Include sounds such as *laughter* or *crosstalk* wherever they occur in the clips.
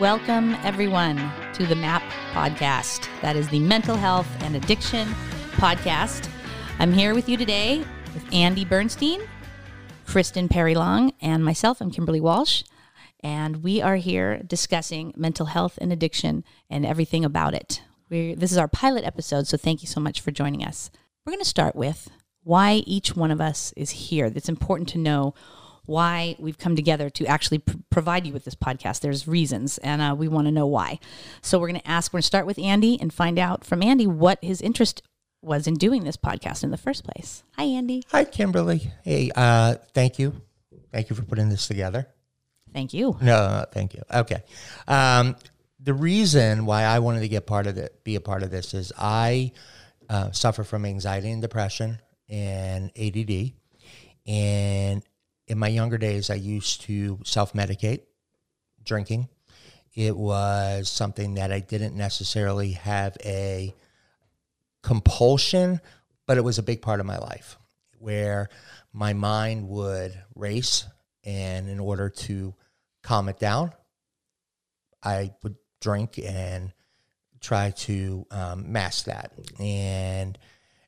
Welcome, everyone, to the MAP podcast. That is the Mental Health and Addiction podcast. I'm here with you today with Andy Bernstein, Kristen Perry Long, and myself. I'm Kimberly Walsh. And we are here discussing mental health and addiction and everything about it. We're, this is our pilot episode, so thank you so much for joining us. We're going to start with why each one of us is here. It's important to know why we've come together to actually pr- provide you with this podcast. There's reasons, and uh, we want to know why. So we're going to ask, we're going to start with Andy and find out from Andy what his interest was in doing this podcast in the first place. Hi, Andy. Hi, Kimberly. Hey, uh, thank you. Thank you for putting this together. Thank you. No, no thank you. Okay. Um, the reason why I wanted to get part of it, be a part of this, is I uh, suffer from anxiety and depression and ADD, and in my younger days, I used to self medicate drinking. It was something that I didn't necessarily have a compulsion, but it was a big part of my life where my mind would race. And in order to calm it down, I would drink and try to um, mask that. And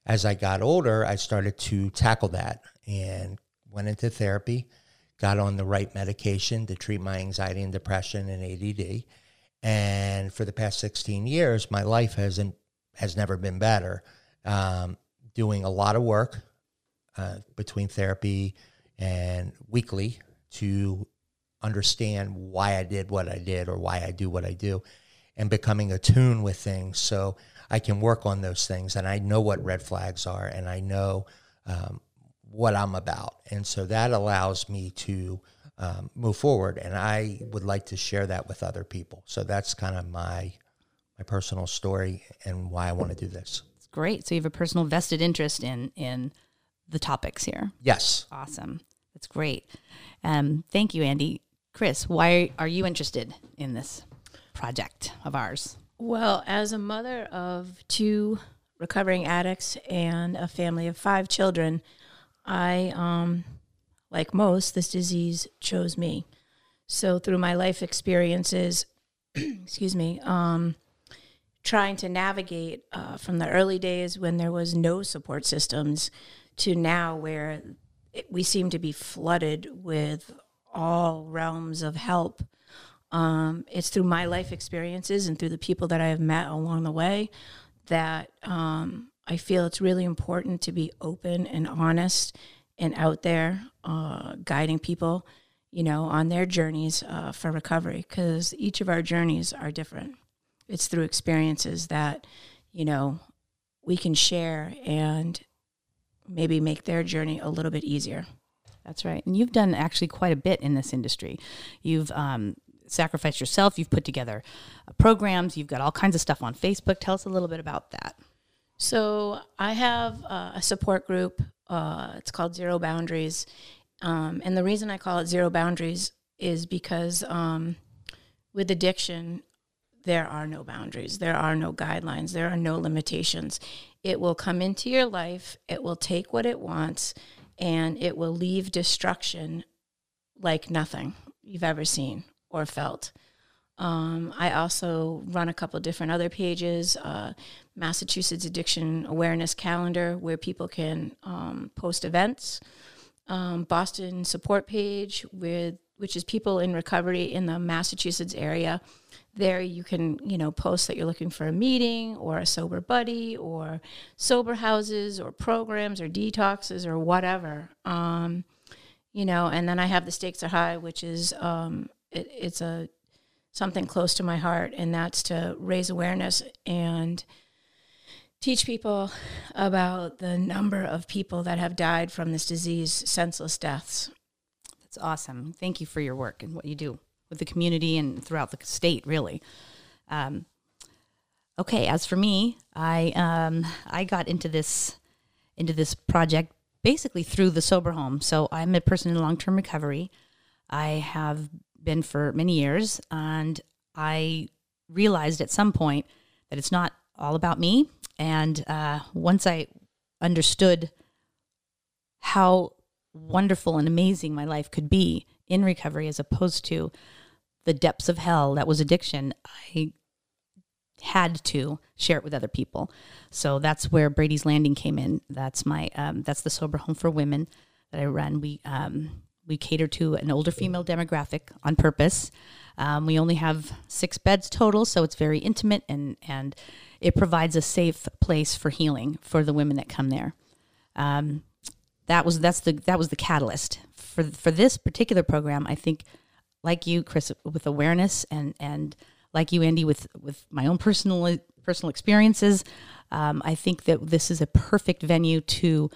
as I got older, I started to tackle that and went into therapy, got on the right medication to treat my anxiety and depression and ADD. And for the past 16 years, my life hasn't has never been better. Um, doing a lot of work uh, between therapy and weekly to understand why I did what I did or why I do what I do, and becoming attuned with things so I can work on those things. And I know what red flags are, and I know um, what I'm about. And so that allows me to um, move forward. And I would like to share that with other people. So that's kind of my my personal story and why I want to do this. It's great. So you have a personal vested interest in in the topics here. Yes. Awesome. That's great. Um, thank you, Andy. Chris, why are you interested in this project of ours? Well, as a mother of two recovering addicts and a family of five children, I, um, like most, this disease chose me. So through my life experiences, *clears throat* excuse me, um, trying to navigate uh, from the early days when there was no support systems to now where it, we seem to be flooded with all realms of help. Um, it's through my life experiences and through the people that I have met along the way that um, I feel it's really important to be open and honest and out there uh, guiding people, you know, on their journeys uh, for recovery because each of our journeys are different. It's through experiences that, you know, we can share and maybe make their journey a little bit easier. That's right. And you've done actually quite a bit in this industry. You've um, sacrificed yourself, you've put together uh, programs, you've got all kinds of stuff on Facebook. Tell us a little bit about that. So I have uh, a support group. Uh, it's called Zero Boundaries, um, and the reason I call it Zero Boundaries is because um, with addiction, there are no boundaries, there are no guidelines, there are no limitations. It will come into your life. It will take what it wants, and it will leave destruction like nothing you've ever seen or felt. Um, I also run a couple different other pages, uh, Massachusetts Addiction Awareness Calendar, where people can um, post events. Um, Boston Support Page, with which is people in recovery in the Massachusetts area. There, you can you know post that you're looking for a meeting or a sober buddy or sober houses or programs or detoxes or whatever. Um, you know, and then I have the stakes are high, which is um, it, it's a something close to my heart, and that's to raise awareness and teach people about the number of people that have died from this disease, senseless deaths. That's awesome. Thank you for your work and what you do with the community and throughout the state, really. Um, okay, as for me, I um, I got into this into this project basically through the sober home. So I'm a person in long term recovery. I have been for many years. And I realized at some point that it's not all about me. And uh, once I understood how wonderful and amazing my life could be in recovery as opposed to the depths of hell that was addiction, I had to share it with other people. So that's where Brady's Landing came in. That's my um, that's the sober home for women that I run. We um, we cater to an older female demographic on purpose. Um, we only have six beds total, so it's very intimate and and it provides a safe place for healing for the women that come there. Um, that was that's the that was the catalyst for for this particular program. I think, like you, Chris, with awareness and and like you, Andy, with with my own personal personal experiences, um, I think that this is a perfect venue to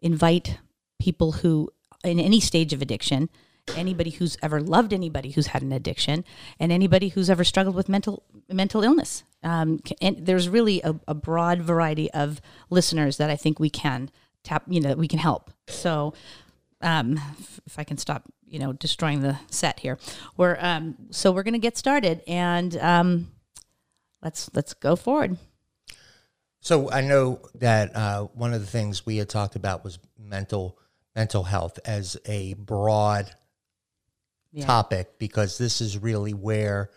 invite people who, in any stage of addiction, anybody who's ever loved anybody who's had an addiction, and anybody who's ever struggled with mental mental illness. Um, and there's really a, a broad variety of listeners that I think we can tap, you know, we can help. So, um, if I can stop, you know, destroying the set here, we're um, so we're going to get started, and um, let's let's go forward. So I know that uh, one of the things we had talked about was mental mental health as a broad Yeah. topic because this is really where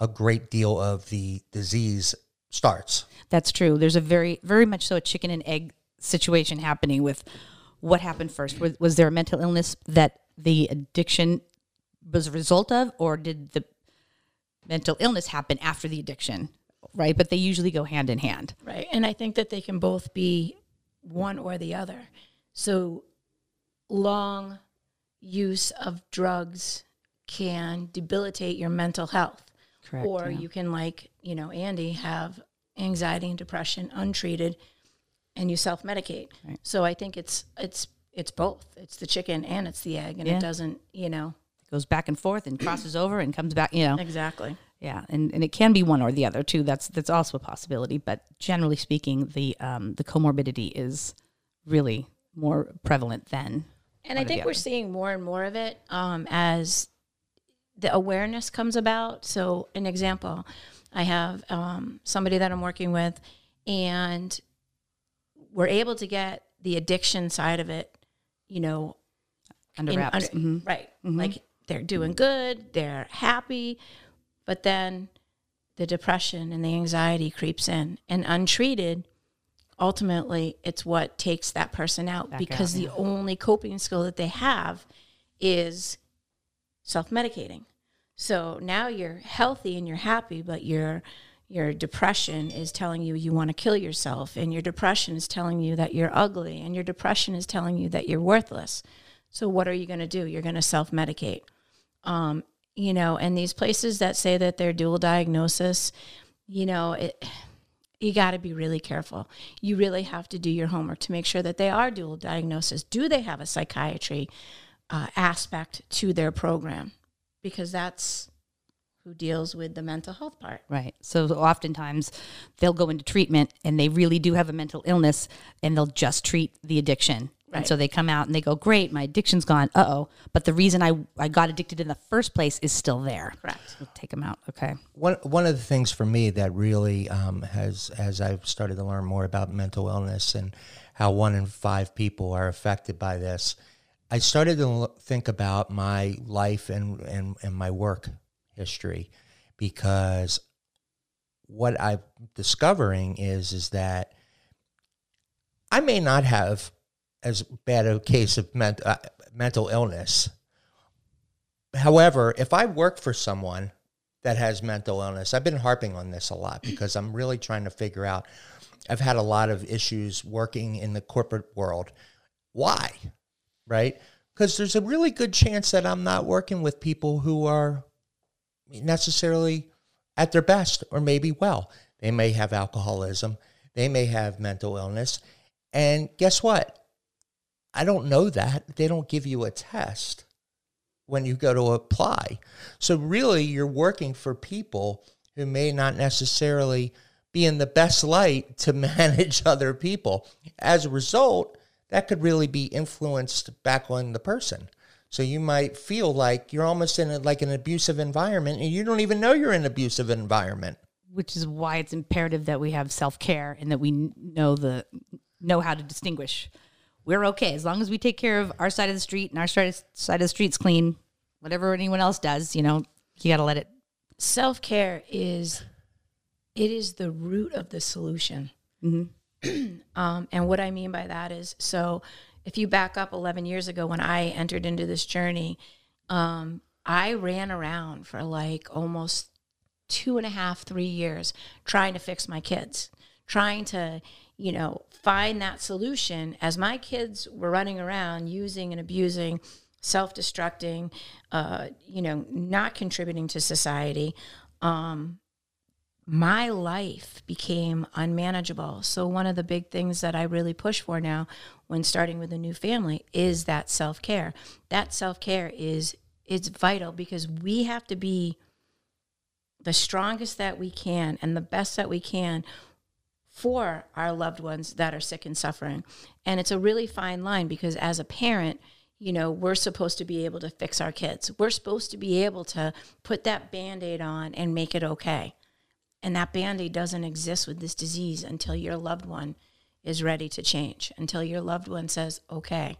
a great deal of the disease starts. That's true. There's a very, very much so a chicken and egg situation happening with what happened first. Was, was there a mental illness that the addiction was a result of, or did the mental illness happen after the addiction? Right, but they usually go hand in hand. Right. And I think that they can both be one or the other. So long use of drugs can debilitate your mental health. Correct, Or yeah. you can, like, you know, Andy, have anxiety and depression untreated and you self medicate. Right. So I think it's it's it's both. It's the chicken and it's the egg. And Yeah. it doesn't, you know, it Goes back and forth and crosses over and comes back. You know, exactly. Yeah, and, and it can be one or the other too. That's that's also a possibility. But generally speaking, the um, the comorbidity is really more prevalent than. And I think we're seeing more and more of it um, as the awareness comes about. So, an example, I have um, somebody that I'm working with, and we're able to get the addiction side of it, you know, under in- wraps. under- Mhm. right? Like they're doing good, they're happy, but then the depression and the anxiety creeps in, and untreated, ultimately, it's what takes that person out Back because out, the only coping skill that they have is self medicating. So now you're healthy and you're happy, but your your depression is telling you you want to kill yourself, and your depression is telling you that you're ugly, and your depression is telling you that you're worthless. So what are you going to do? You're going to self medicate. Um, you know, and these places that say that they're dual diagnosis, you know, it you got to be really careful. You really have to do your homework to make sure that they are dual diagnosis. Do they have a psychiatry uh, aspect to their program? Because that's who deals with the mental health part. Right. So oftentimes they'll go into treatment and they really do have a mental illness and they'll just treat the addiction. And so they come out and they go, Great, my addiction's gone. Uh oh. But the reason I, I got addicted in the first place is still there. Correct. We'll take them out. Okay. One one of the things for me that really um, has, as I've started to learn more about mental illness and how one in five people are affected by this, I started to l- think about my life and, and, and my work history because what I'm discovering is is that I may not have as bad a case of ment- uh, mental illness. However, if I work for someone that has mental illness, I've been harping on this a lot because I'm really trying to figure out. I've had a lot of issues working in the corporate world. Why? Right? Because there's a really good chance that I'm not working with people who are necessarily at their best or maybe well. They may have alcoholism, they may have mental illness. And guess what? I don't know that. They don't give you a test when you go to apply. So, really, you're working for people who may not necessarily be in the best light to *laughs* manage other people. As a result, that could really be influenced back on the person. So you might feel like you're almost in a, like an abusive environment and you don't even know you're in an abusive environment. Which is why it's imperative that we have self care and that we know the know how to distinguish. We're okay as long as we take care of our side of the street and our side of, side of the street's clean. Whatever anyone else does, you know, You got to let it. Self care is it is the root of the solution. *clears throat* um, and what I mean by that is so if you back up 11 years ago when I entered into this journey, um, I ran around for like almost two and a half, three years trying to fix my kids, trying to, you know, find that solution as my kids were running around using and abusing, self destructing, uh, you know, not contributing to society. Um, my life became unmanageable. So, one of the big things that I really push for now when starting with a new family is that self care. That self care is it's vital because we have to be the strongest that we can and the best that we can for our loved ones that are sick and suffering. And it's a really fine line because as a parent, you know, we're supposed to be able to fix our kids. We're supposed to be able to put that band aid on and make it okay. And that band aid doesn't exist with this disease until your loved one is ready to change, until your loved one says, okay,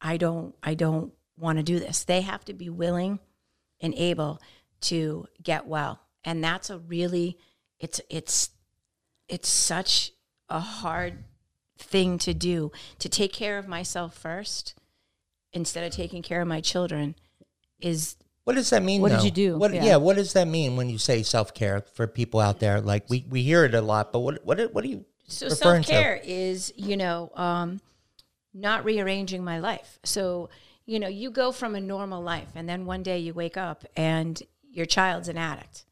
I don't, I don't want to do this. They have to be willing and able to get well. And that's a really, it's, it's, it's such a hard thing to do to take care of myself first instead of taking care of my children is What does that mean? What did you do? What, yeah. Yeah. What does that mean when you say self care for people out there? Like we, we hear it a lot, but what what what do you so referring self care is you know um, not rearranging my life. So you know you go from a normal life, and then one day you wake up and your child's an addict,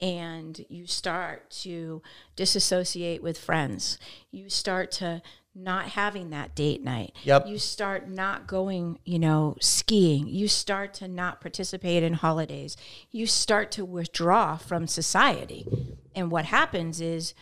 and you start to disassociate with friends. You start to not having that date night. Yep. You start not going, you know, skiing. You start to not participate in holidays. You start to withdraw from society. And what happens is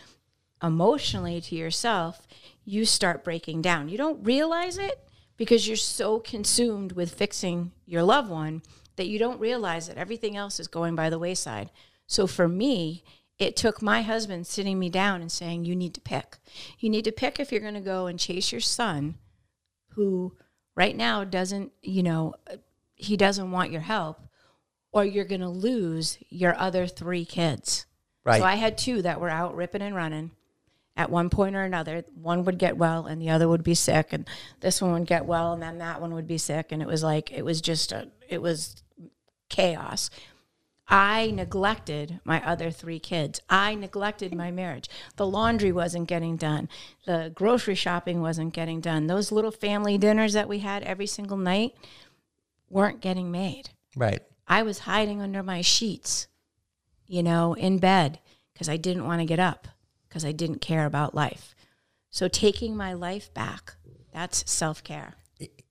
emotionally to yourself, you start breaking down. You don't realize it because you're so consumed with fixing your loved one that you don't realize that everything else is going by the wayside. So for me, it took my husband sitting me down and saying, You need to pick. You need to pick if you're going to go and chase your son, who right now doesn't, you know, he doesn't want your help, or you're going to lose your other three kids. Right. So I had two that were out ripping and running. At one point or another, one would get well and the other would be sick, and this one would get well and then that one would be sick, and it was like it was just a it was chaos. I neglected my other three kids. I neglected my marriage. The laundry wasn't getting done. The grocery shopping wasn't getting done. Those little family dinners that we had every single night weren't getting made. right? I was hiding under my sheets, you know, in bed because I didn't want to get up because I didn't care about life. So taking my life back, that's self care.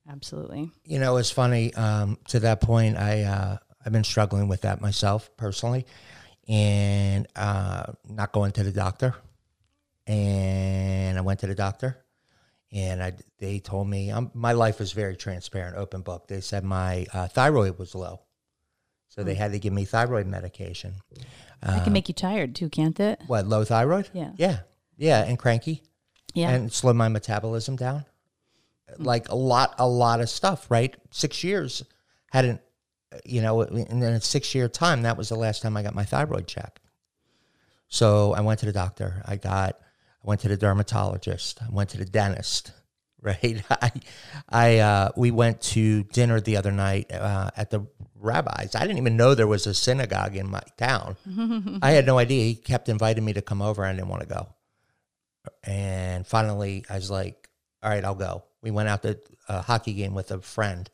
Absolutely. You know, it's funny. Um, to that point, I uh, I've been struggling with that myself personally, and uh, not going to the doctor. And I went to the doctor, and I they told me um, my life was very transparent, open book. They said my uh, thyroid was low, so they had to give me thyroid medication. That can make you tired too, can't it? What low thyroid? Yeah. yeah, yeah, and cranky. Yeah. and slow my metabolism down. Like a lot, a lot of stuff. Right, six years hadn't, you know, in a six year time. That was the last time I got my thyroid checked. So I went to the doctor. I got, I went to the dermatologist. I went to the dentist. *laughs* Right. I, I, uh, we went to dinner the other night uh, at the rabbi's. I didn't even know there was a synagogue in my town. *laughs* I had no idea. He kept inviting me to come over. I didn't want to go. And finally, I was like, all right, I'll go. We went out to a hockey game with a friend,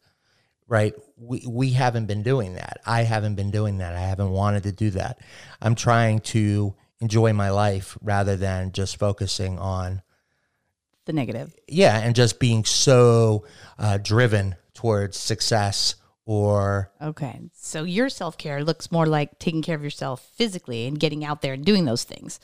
right? We, we haven't been doing that. I haven't been doing that. I haven't wanted to do that. I'm trying to enjoy my life rather than just focusing on, the negative. yeah, and just being so uh, driven towards success or, Okay. So your self care looks more like taking care of yourself physically and getting out there and doing those things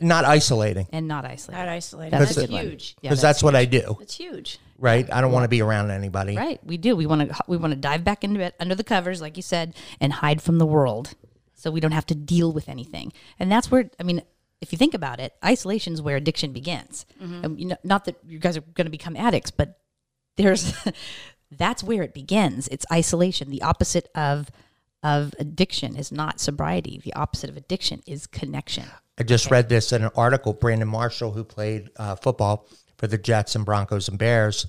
not isolating and not isolating. Not isolated. That's That's, a good one. huge. Yeah, because that's, what I do, That's huge. right? I don't want to be around anybody. Right. We do. We want to we want to dive back into it under the covers, like you said, and hide from the world, so we don't have to deal with anything. And that's where I mean, if you think about it, isolation is where addiction begins. Mm-hmm. And, you know, not that you guys are going to become addicts, but there's *laughs* that's where it begins. It's isolation, the opposite of of addiction is not sobriety. The opposite of addiction is connection. I just read this in an article. Brandon Marshall, who played uh, football for the Jets and Broncos and Bears,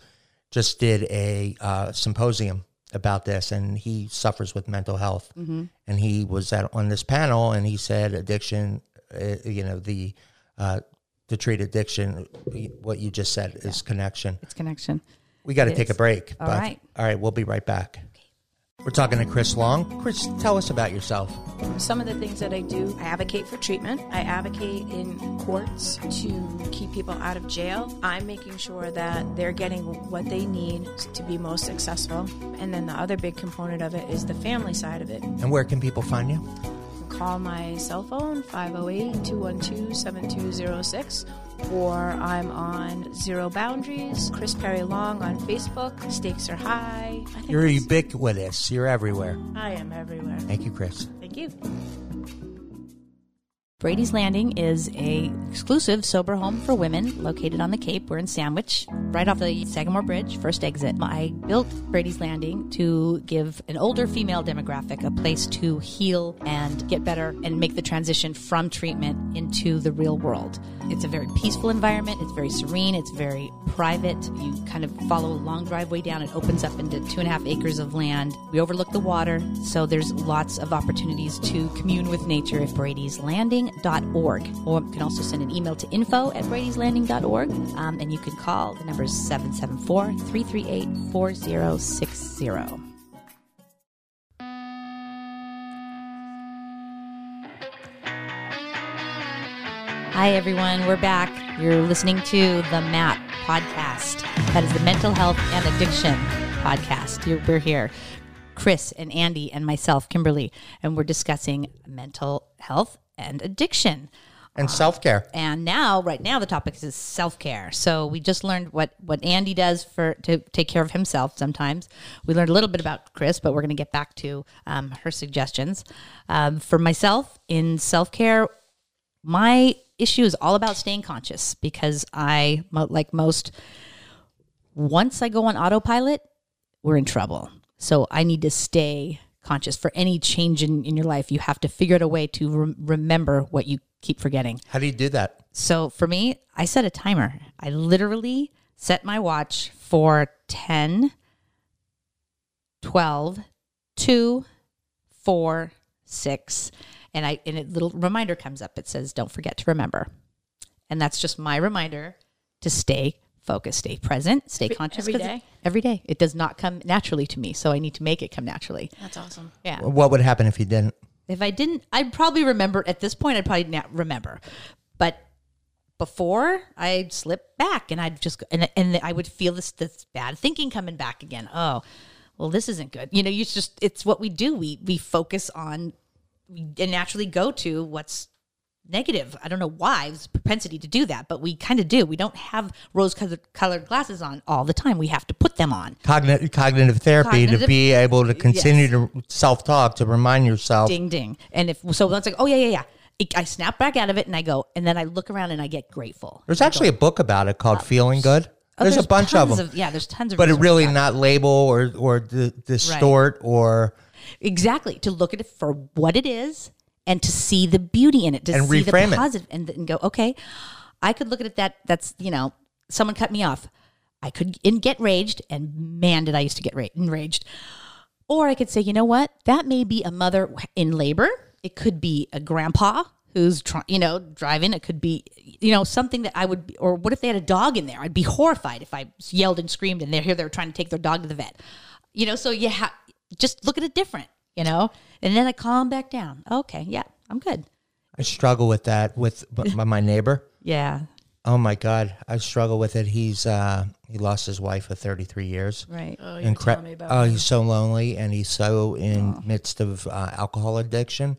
just did a uh, symposium about this, and he suffers with mental health. And he was at, on this panel, and he said addiction, uh, you know, the uh, to treat addiction, what you just said is connection. It's connection. We got to take a break. All but, right. All right, we'll be right back. We're talking to Chris Long. Chris, tell us about yourself. Some of the things that I do, I advocate for treatment. I advocate in courts to keep people out of jail. I'm making sure that they're getting what they need to be most successful. And then the other big component of it is the family side of it. And where can people find you? Call my cell phone, 508 212 7206, or I'm on Zero Boundaries, Chris Perry Long on Facebook. Stakes are high. I think You're ubiquitous. You're everywhere. I am everywhere. Thank you, Chris. Thank you. Brady's Landing is a exclusive sober home for women located on the Cape. We're in Sandwich, right off the Sagamore Bridge, first exit. I built Brady's Landing to give an older female demographic a place to heal and get better and make the transition from treatment into the real world. It's a very peaceful environment. It's very serene. It's very private. You kind of follow a long driveway down. It opens up into two and a half acres of land. We overlook the water, so there's lots of opportunities to commune with nature at bradyslanding.org. Or you can also send an email to info at bradyslanding.org. Um, and you can call. The number is 774 338 4060. Hi, everyone. We're back. You're listening to the MAP podcast. That is the Mental Health and Addiction podcast. You're, we're here, Chris and Andy and myself, Kimberly, and we're discussing mental health and addiction. And self care. And now, right now, the topic is self care. So we just learned what what Andy does for to take care of himself. Sometimes we learned a little bit about Chris, but we're going to get back to um, her suggestions. Um, for myself, in self care, my issue is all about staying conscious because I, like most, once I go on autopilot, we're in trouble. So I need to stay conscious for any change in, in your life. You have to figure out a way to rem- remember what you keep forgetting. How do you do that? So for me, I set a timer. I literally set my watch for 10, 12, 2, 4, 6. And I and a little reminder comes up. It says, don't forget to remember. And that's just my reminder to stay focused, stay present, stay conscious. every 'cause day? it- Every day. It does not come naturally to me. So I need to make it come naturally. That's awesome. Yeah. What would happen if you didn't? If I didn't, I'd probably remember at this point, I'd probably not remember. But before I'd slip back and I'd just, and, and I would feel this, this bad thinking coming back again. Oh, well, this isn't good. You know, you just, it's what we do. We, we focus on, we naturally go to what's negative. I don't know why it's propensity to do that, but we kind of do. We don't have rose colored glasses on all the time. We have to put them on. Cognitive, cognitive therapy to be able to continue to self talk, to remind yourself. ding ding and if so that's like oh yeah yeah yeah It- i snap back out of it and i go and then i look around and i get grateful There's actually a book about it called Feeling Good. Oh, There's, a bunch of them. yeah there's tons of but it really not label or, or di- distort or there. Exactly to look at it for what it is and to see the beauty in it to And see the positive and, and go okay i could look at it that that's you know someone cut me off i could and get raged and man did i used to get ra- enraged Or I could say, you know what? That may be a mother in labor. It could be a grandpa who's trying, you know, driving. It could be, you know, something that I would. Or what if they had a dog in there? I'd be horrified if I yelled and screamed and they're here. They're trying to take their dog to the vet. You know, so you ha- just look at it different. You know, and then I calm back down. Okay, yeah, I'm good. I struggle with that with m- *laughs* my neighbor. Yeah, Oh my God, I struggle with it. He's uh, he lost his wife for 33 years. right. Oh, you were Incre- me about oh, that. he's so lonely and he's so in midst of uh, alcohol addiction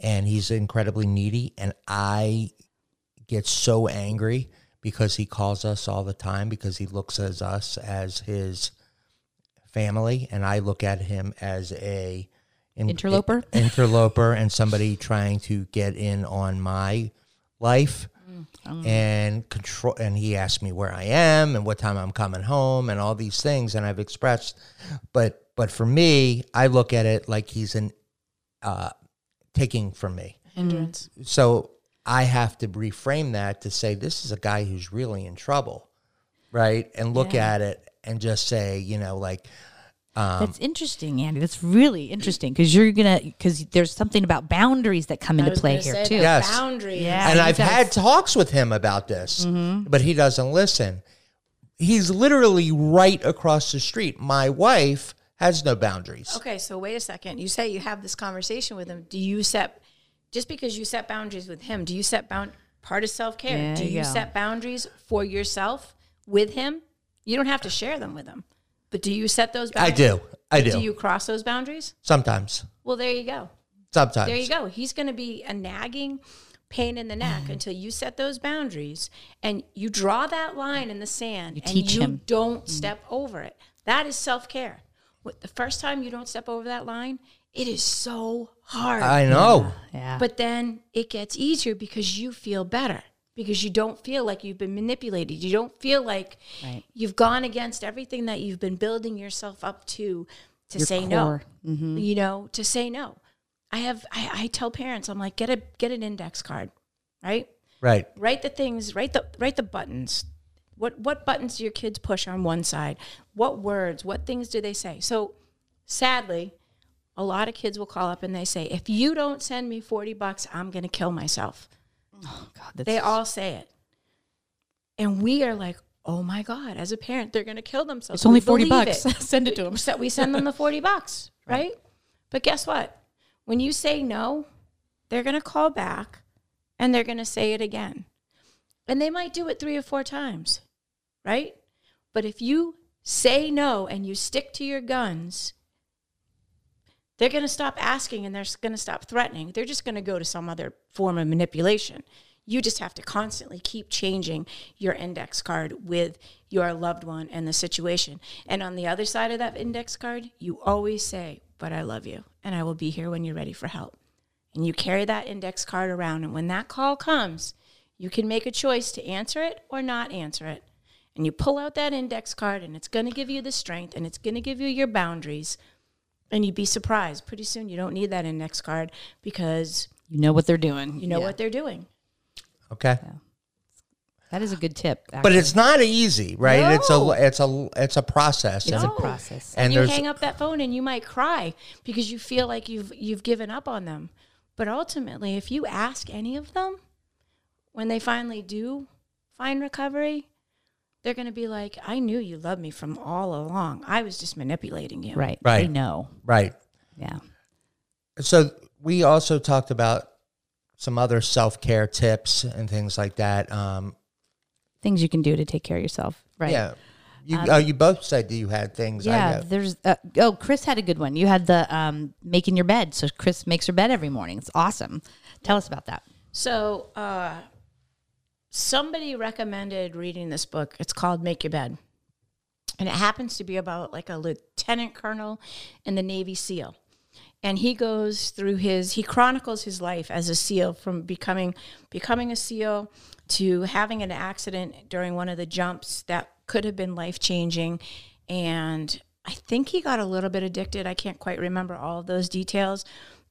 and he's incredibly needy and I get so angry because he calls us all the time because he looks at us as his family and I look at him as a in- Interloper? *laughs* interloper and somebody trying to get in on my life mm, um. and control and he asked me where I am and what time I'm coming home and all these things and I've expressed but but for me I look at it like he's an uh, taking from me. Hindrance. Mm-hmm. So I have to reframe that to say this is a guy who's really in trouble, right? And look Yeah. at it and just say, you know, like, um, That's interesting, Andy. That's really interesting because you're gonna because there's something about boundaries that come I into was play here say too. that Yes. Boundaries. Yeah. and I've gotta had talks with him about this, Mm-hmm. but he doesn't listen. He's literally right across the street. My wife has no boundaries. Okay, so wait a second. You say you have this conversation with him. Do you set just because you set boundaries with him? Do you set bound part of self care? There do you you set boundaries for yourself with him? You don't have to share them with him, but do you set those? Boundaries? I do. I do. Do you cross those boundaries? Sometimes. Well, there you go. Sometimes. There you go. He's going to be a nagging pain in the neck Mm. *sighs* until you set those boundaries and you draw that line in the sand You and teach you him. Mm. don't step over it. That is self care. The first time you don't step over that line, it is so hard. I know. Yeah. but then it gets easier because you feel better. Because you don't feel like you've been manipulated. You don't feel like Right. you've gone against everything that you've been building yourself up to to Your say core. no you know, to say no. I have I, I tell parents, I'm like, get a get an index card, right? Right. Write the things, write the write the buttons. What what buttons do your kids push on one side? What words, what things do they say? So sadly, a lot of kids will call up and they say, if you don't send me 40 bucks, I'm gonna kill myself. Oh, God, that's, They all say it. And we are like, oh my God, as a parent, they're gonna kill themselves. it's only We forty bucks. it *laughs* Send it to them. so we send them the *laughs* 40 bucks, right? But guess what? When you say no, they're going to call back and they're going to say it again. And they might do it three or four times, right? But if you say no and you stick to your guns, they're going to stop asking and they're going to stop threatening. They're just going to go to some other form of manipulation. You just have to constantly keep changing your index card with your loved one and the situation. And on the other side of that index card, you always say, But I love you and I will be here when you're ready for help. And you carry that index card around. And when that call comes, you can make a choice to answer it or not answer it. And you pull out that index card, and it's going to give you the strength and it's going to give you your boundaries. And you'd be surprised. Pretty soon, you don't need that index card because You know what they're doing. you know Yeah. what they're doing. Okay. That is a good tip. But it's not easy, right? It's a it's a it's a process. it's and a process. And And you hang up that phone and you might cry because you feel like you've you've given up on them. But ultimately, if you ask any of them when they finally do find recovery, they're going to be like, "I knew you loved me from all along. I was just manipulating you." Right. Right. They know. right. Yeah. So we also talked about some other self care tips and things like that. Um, Things you can do to take care of yourself. Right. Yeah. You, oh, you both said that you had things. I Yeah, there's uh, oh Chris had a good one. You had the um, making your bed. So Chris makes her bed every morning. It's awesome. Tell us about that. So, uh, somebody recommended reading this book. It's called Make Your Bed. And it happens to be about like a lieutenant colonel in the Navy SEAL. And he goes through his he chronicles his life as a SEAL from becoming becoming a SEAL to having an accident during one of the jumps that could have been life changing. And I think he got a little bit addicted. I can't quite remember all of those details,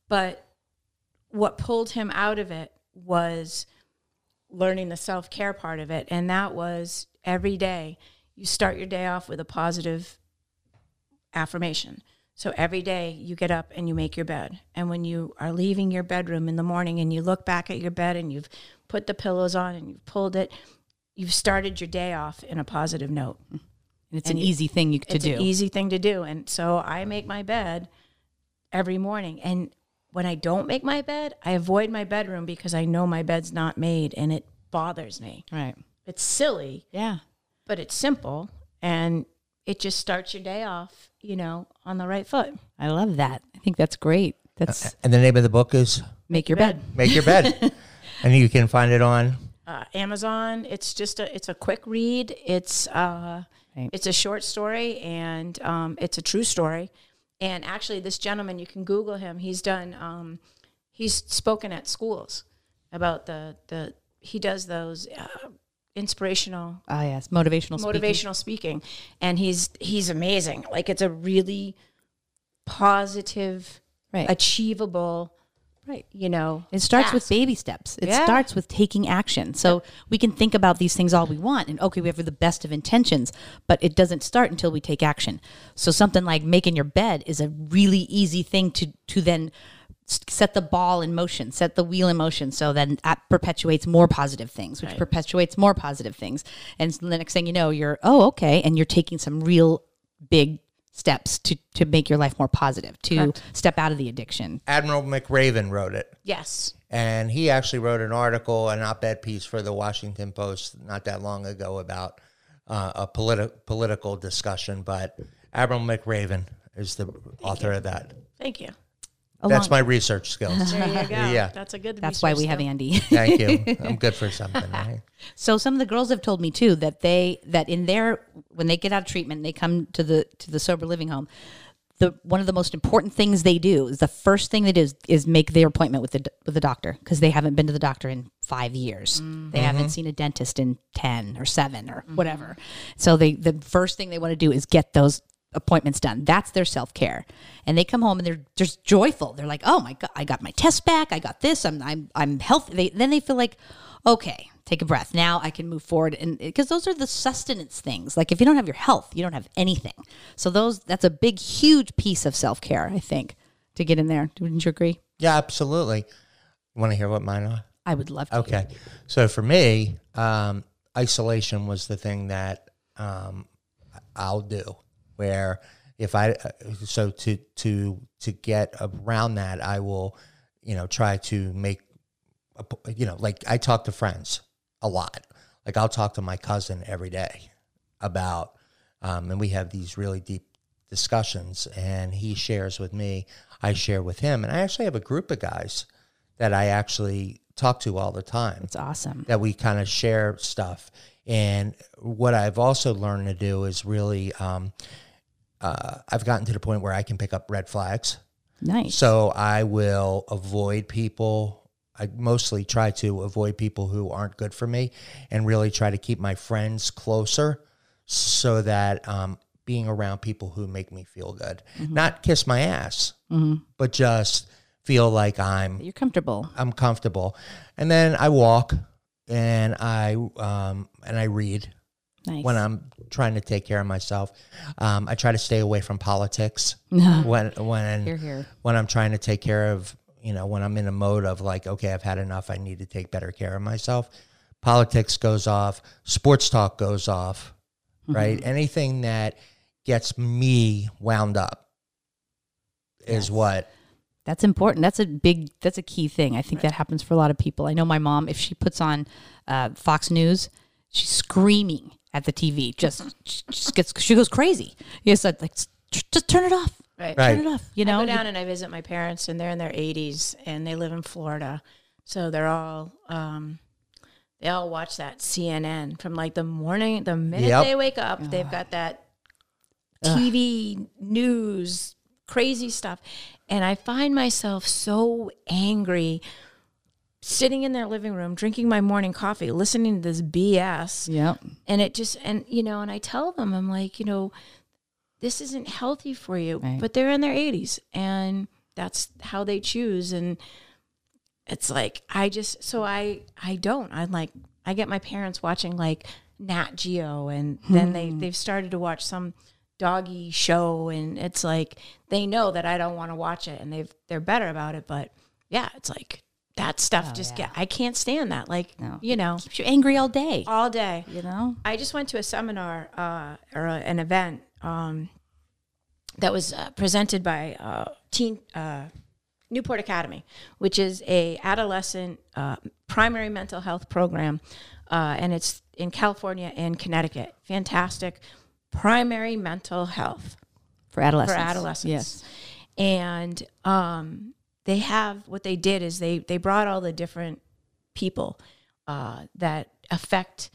but what pulled him out of it was learning the self care part of it. And that was every day you start your day off with a positive affirmation. So every day you get up and you make your bed. And when you are leaving your bedroom in the morning and you look back at your bed and you've put the pillows on and you've pulled it, you've started your day off in a positive note. And it's And an you- easy thing you to It's do. an easy thing to do. And so I make my bed every morning. And when I don't make my bed, I avoid my bedroom because I know my bed's not made and it bothers me. right. It's silly, Yeah. but it's simple and it just starts your day off, you know, on the right foot. I love that. I think that's great. That's and the name of the book is make your bed. Make Your Bed, *laughs* and you can find it on. Uh, Amazon, it's just a it's a quick read. It's uh Right. it's a short story and um, it's a true story. And actually this gentleman, you can Google him. He's done um, he's spoken at schools about the the he does those uh, inspirational Ah, yes, motivational. speaking. motivational speaking. and he's he's amazing like it's a really positive Right. achievable, Right. you know. It starts with baby steps. It Yeah. starts with taking action. So we can think about these things all we want, and okay, we have the best of intentions, but it doesn't start until we take action. So something like making your bed is a really easy thing to to then set the ball in motion, set the wheel in motion. So then that perpetuates more positive things, which perpetuates more positive things, and so the next thing you know, you're oh okay, and you're taking some real big steps to to make your life more positive, to step out of the addiction. Admiral McRaven wrote it. Yes. And he actually wrote an article, an op ed piece for the Washington Post not that long ago about uh, a politi- political discussion. But Admiral McRaven is the author of that. Thank you. That's my research skills. There you go. Yeah. That's a good That's why resource we have. Andy. Thank you. *laughs* I'm good for something, right? So some of the girls have told me too that they that in their when they get out of treatment, they come to the to the sober living home. The one of the most important things they do is the first thing they do is, is make their appointment with the with the doctor because they haven't been to the doctor in five years. Mm. They haven't mm-hmm. seen a dentist in ten or seven or mm-hmm. whatever. So they the first thing they want to do is get those appointments done. That's their self care, and they come home and they're just joyful. They're like, "Oh my god, I got my test back. I got this. I'm I'm I'm healthy." They, then they feel like, "Okay, take a breath. Now I can move forward." And because those are the sustenance things. Like if you don't have your health, you don't have anything. So those that's a big, huge piece of self care. I think to get in there. Wouldn't you agree? Yeah, absolutely. Want to hear what mine are? I would love to. Okay. So for me, um, isolation was the thing that um, I'll do. Where if I so to to to get around that, I will, you know, try to make, a you know, like I talk to friends a lot. Like I'll talk to my cousin every day about, um, and we have these really deep discussions, and he shares with me, I share with him, and I actually have a group of guys that I actually talk to all the time It's awesome. that we kind of share stuff. And what I've also learned to do is really, um, uh, I've gotten to the point where I can pick up red flags. Nice. So I will avoid people. I mostly try to avoid people who aren't good for me and really try to keep my friends closer so that um, being around people who make me feel good, not kiss my ass, but just feel like I'm You're comfortable. I'm comfortable. And then I walk and I um, and I read Nice. when I'm trying to take care of myself. Um, I try to stay away from politics *laughs* when when Hear, hear. when I'm trying to take care of you know when I'm in a mode of like okay I've had enough I need to take better care of myself. Politics goes off, sports talk goes off, right? Anything that gets me wound up is what That's important. That's a big. That's a key thing. I think that happens for a lot of people. I know my mom. If she puts on uh, Fox News, she's screaming at the TV. Just, she just gets. She goes crazy. Yes, like, like just turn it off. Right. Right. Turn it off. You know. I know. go down and I visit my parents, and they're in their 80s, and they live in Florida, so they're all um, they all watch that CNN from like the morning, the minute Yep. they wake up, they've got that TV news, crazy stuff, and I find myself so angry. Sitting in their living room, drinking my morning coffee, listening to this BS, yeah and it just and you know and i tell them i'm like you know this isn't healthy for you Right. but they're in their 80s and that's how they choose and it's like i just so i i don't i'm like i get my parents watching like nat geo and then they hmm. they've started to watch some doggy show and it's like they know that i don't want to watch it and they've they're better about it but yeah it's like that stuff just get i can't stand that like No. you know Keeps you angry all day. all day You know. I just went to a seminar uh, or a, an event um, that was uh, presented by uh, Teen uh, Newport Academy, which is a adolescent uh, primary mental health program, uh, and it's in California and Connecticut. Fantastic primary mental health For adolescents. for adolescents. Yes. And um, they have what they did is they they brought all the different people uh, that affect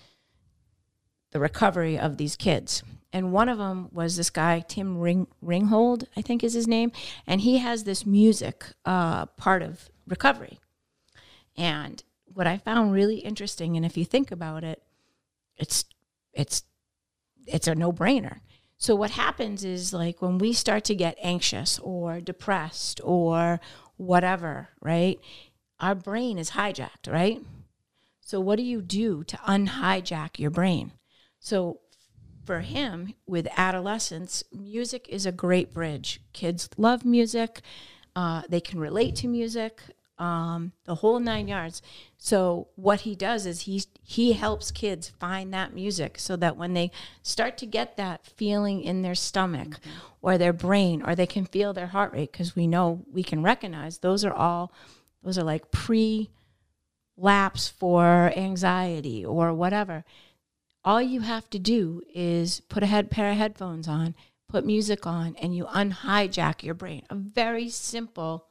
the recovery of these kids. And one of them was this guy Tim Ring Ringhold, I think is his name, and he has this music uh, part of recovery. And what I found really interesting, and if you think about it, it's it's it's a no brainer. So what happens is like when we start to get anxious or depressed or whatever, right? Our brain is hijacked, right? So what do you do to unhijack your brain? So for him with adolescence, music is a great bridge. Kids love music. Uh, they can relate to music, um, the whole nine yards. So what he does is he he helps kids find that music so that when they start to get that feeling in their stomach or their brain or they can feel their heart rate because we know we can recognize those are all those are like pre lapse for anxiety or whatever. All you have to do is put a head pair of headphones on, put music on, and you unhijack your brain. A very simple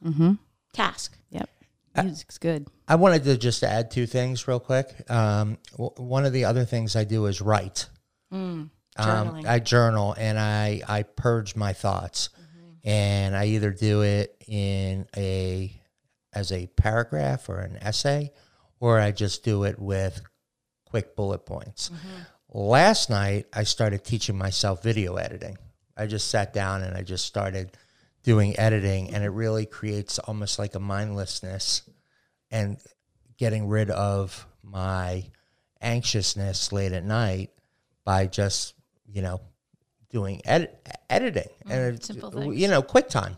task. Yep. Music's good. I wanted to just add two things real quick. Um, w- one of the other things I do is write. Um, journaling. I journal and I I purge my thoughts, and I either do it in a as a paragraph or an essay, or I just do it with quick bullet points. Last night I started teaching myself video editing. I just sat down and I just started doing editing, and it really creates almost like a mindlessness and getting rid of my anxiousness late at night by just you know doing edit, editing mm, and it, simple things. you know QuickTime.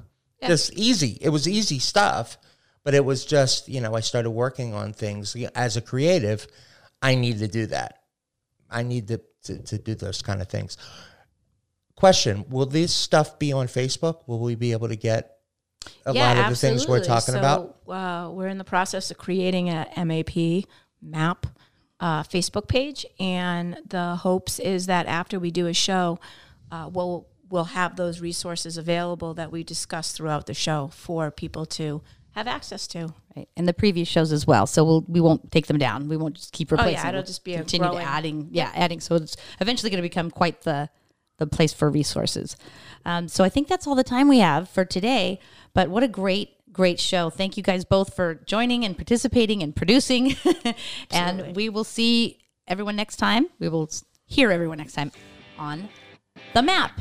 Just easy. It was easy stuff, but it was just you know I started working on things as a creative. I need to do that. I need to to, to do those kind of things. Question: Will this stuff be on Facebook? Will we be able to get a lot of the things we're talking so, about? Uh, we're in the process of creating a MAP map uh, Facebook page, and the hopes is that after we do a show, uh, we'll we'll have those resources available that we discussed throughout the show for people to have access to. Right. And the previous shows as well. So we'll we won't take them down. We won't just keep replacing. Oh, yeah, it'll We'll just be a continue growing- adding. Yeah, adding. So it's eventually going to become quite the the place for resources. Um, so I think that's all the time we have for today. But what a great great show! Thank you guys both for joining and participating and producing. *laughs* and we will see everyone next time. We will hear everyone next time on the map.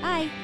Bye.